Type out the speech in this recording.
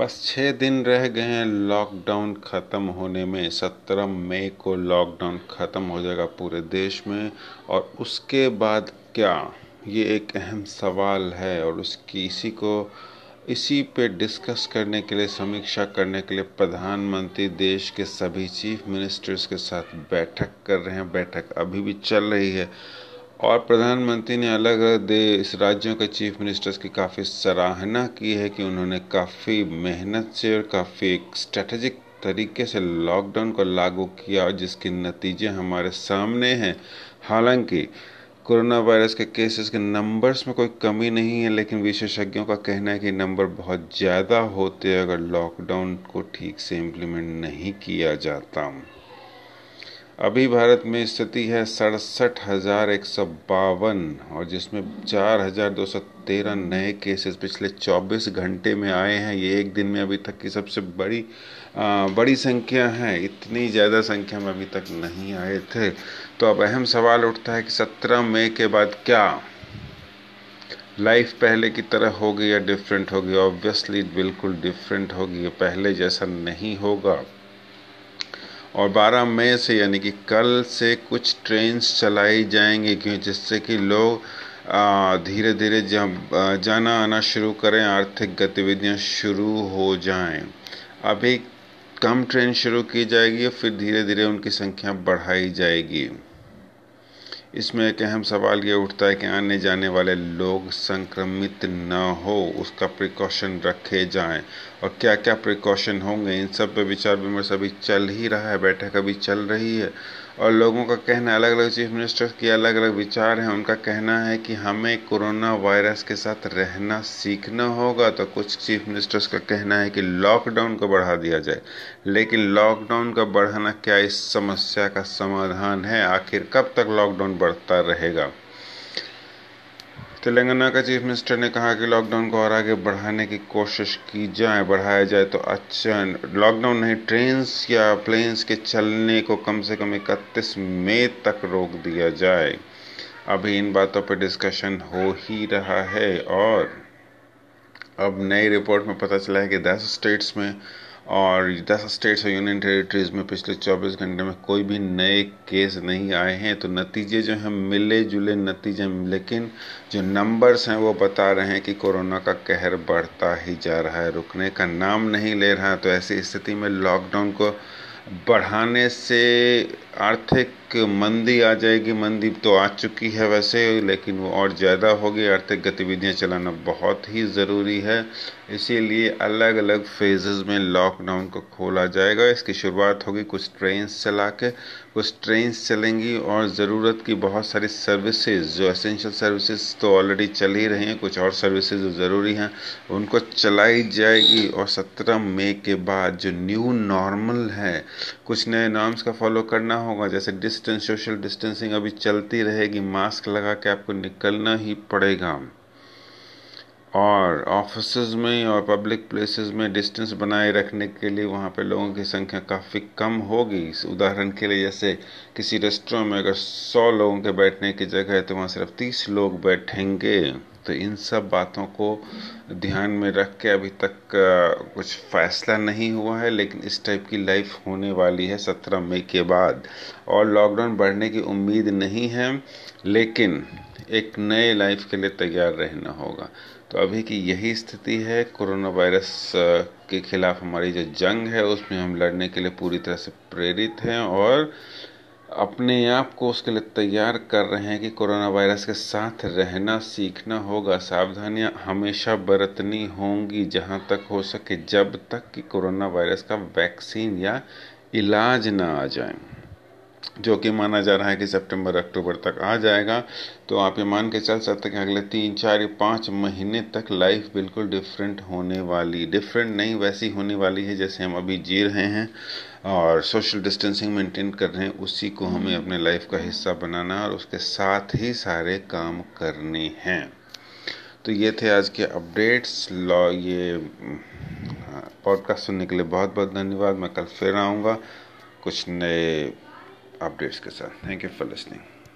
बस छः दिन रह गए हैं लॉकडाउन ख़त्म होने में। सत्रह मई को लॉकडाउन ख़त्म हो जाएगा पूरे देश में। और उसके बाद क्या? ये एक अहम सवाल है और उसकी इसी को, इसी पे डिस्कस करने के लिए, समीक्षा करने के लिए प्रधानमंत्री देश के सभी चीफ मिनिस्टर्स के साथ बैठक कर रहे हैं। बैठक अभी भी चल रही है। और प्रधानमंत्री ने अलग देश राज्यों के चीफ मिनिस्टर्स की काफ़ी सराहना की है कि उन्होंने काफ़ी मेहनत से और काफ़ी स्ट्रेटजिक तरीके से लॉकडाउन को लागू किया और जिसके नतीजे हमारे सामने हैं। हालाँकि कोरोना वायरस के केसेस के नंबर्स में कोई कमी नहीं है, लेकिन विशेषज्ञों का कहना है कि नंबर बहुत ज़्यादा होते हैं अगर लॉकडाउन को ठीक से इम्प्लीमेंट नहीं किया जाता। अभी भारत में स्थिति है सड़सठ हज़ार एक सौ बावन और जिसमें चार हज़ार दो सौ तेरह नए केसेस पिछले चौबीस घंटे में आए हैं। ये एक दिन में अभी तक की सबसे बड़ी आ, बड़ी संख्या है। इतनी ज़्यादा संख्या में अभी तक नहीं आए थे। तो अब अहम सवाल उठता है कि सत्रह मई के बाद क्या लाइफ पहले की तरह होगी या डिफरेंट होगी? ऑब्वियसली बिल्कुल डिफरेंट होगी। पहले जैसा नहीं होगा। और 12 मई से यानी कि कल से कुछ ट्रेन चलाई जाएँगी, क्यों? जिससे कि लोग धीरे धीरे जाना आना शुरू करें, आर्थिक गतिविधियाँ शुरू हो जाएँ। अभी कम ट्रेन शुरू की जाएगी फिर धीरे धीरे उनकी संख्या बढ़ाई जाएगी। इसमें एक अहम सवाल ये उठता है कि आने जाने वाले लोग संक्रमित ना हो, उसका प्रिकॉशन रखे जाएँ। और क्या क्या प्रिकॉशन होंगे? इन सब पे विचार विमर्श अभी चल ही रहा है, बैठक अभी चल रही है। और लोगों का कहना अलग अलग चीफ मिनिस्टर के अलग अलग विचार हैं। उनका कहना है कि हमें कोरोना वायरस के साथ रहना सीखना होगा तो कुछ चीफ मिनिस्टर्स का कहना है कि लॉकडाउन को बढ़ा दिया जाए। लेकिन लॉकडाउन का बढ़ाना क्या इस समस्या का समाधान है? आखिर कब तक लॉकडाउन बढ़ता रहेगा? तेलंगाना का चीफ मिनिस्टर ने कहा कि लॉकडाउन को और आगे बढ़ाने की कोशिश की जाए, बढ़ाया जाए तो अच्छा। लॉकडाउन नहीं ट्रेन या प्लेन्स के चलने को कम से कम इकतीस मई तक रोक दिया जाए। अभी इन बातों पर डिस्कशन हो ही रहा है और अब नई रिपोर्ट में पता चला है कि दस स्टेट्स में और दस स्टेट्स और यूनियन टेरिटरीज में पिछले 24 घंटे में कोई भी नए केस नहीं आए हैं तो नतीजे जो हैं मिले जुले नतीजे लेकिन जो नंबर्स हैं, वो बता रहे हैं कि कोरोना का कहर बढ़ता ही जा रहा है, रुकने का नाम नहीं ले रहा है। तो ऐसी स्थिति में लॉकडाउन को बढ़ाने से आर्थिक मंदी आ जाएगी, मंदी तो आ चुकी है वैसे, लेकिन वो और ज़्यादा होगी। आर्थिक गतिविधियाँ चलाना बहुत ही ज़रूरी है। इसीलिए अलग अलग फेजेस में लॉकडाउन को खोला जाएगा। इसकी शुरुआत होगी कुछ ट्रेन चला के कुछ ट्रेन चलेंगी और ज़रूरत की बहुत सारी सर्विसेज़ जो एसेंशियल सर्विसेज़ तो ऑलरेडी चल ही रही हैं, कुछ और सर्विसेज़ जो ज़रूरी हैं, उनको चलाई जाएगी। और सत्रह मई के बाद जो न्यू नॉर्मल है, कुछ नए नॉर्म्स का फॉलो करना होगा, जैसे डिस्टेंस सोशल डिस्टेंसिंग अभी चलती रहेगी। मास्क लगा के आपको निकलना ही पड़ेगा। और ऑफ़िस में और पब्लिक प्लेसेस में डिस्टेंस बनाए रखने के लिए वहाँ पे लोगों की संख्या काफ़ी कम होगी। उदाहरण के लिए जैसे किसी रेस्टोरेंट में अगर सौ लोगों के बैठने की जगह है तो वहाँ सिर्फ़ 30 लोग बैठेंगे। तो इन सब बातों को ध्यान में रख के अभी तक कुछ फैसला नहीं हुआ है, लेकिन इस टाइप की लाइफ होने वाली है सत्रह मई के बाद। और लॉकडाउन बढ़ने की उम्मीद नहीं है, लेकिन एक नए लाइफ के लिए तैयार रहना होगा। तो अभी की यही स्थिति है कोरोना वायरस के खिलाफ हमारी जो जंग है, उसमें हम लड़ने के लिए पूरी तरह से प्रेरित हैं और अपने आप को उसके लिए तैयार कर रहे हैं कि कोरोना वायरस के साथ रहना, सीखना होगा। सावधानियाँ हमेशा बरतनी होंगी जहाँ तक हो सके, जब तक कि कोरोना वायरस का वैक्सीन या इलाज ना आ जाए। जो कि माना जा रहा है कि सितंबर, अक्टूबर तक आ जाएगा। तो आप ये मान के चल सकते हैं कि अगले तीन, चार या पाँच महीने तक लाइफ बिल्कुल डिफरेंट होने वाली डिफरेंट नहीं, वैसी होने वाली है जैसे हम अभी जी रहे हैं। और सोशल डिस्टेंसिंग मेंटेन कर रहे हैं, उसी को हमें अपने लाइफ का हिस्सा बनाना और उसके साथ ही सारे काम करने हैं। तो ये थे आज के अपडेट्स लॉ, ये पॉडकास्ट सुनने के लिए बहुत बहुत धन्यवाद। मैं कल फिर आऊँगा। कुछ नए updates के साथ थैंक यू फॉर लिसनिंग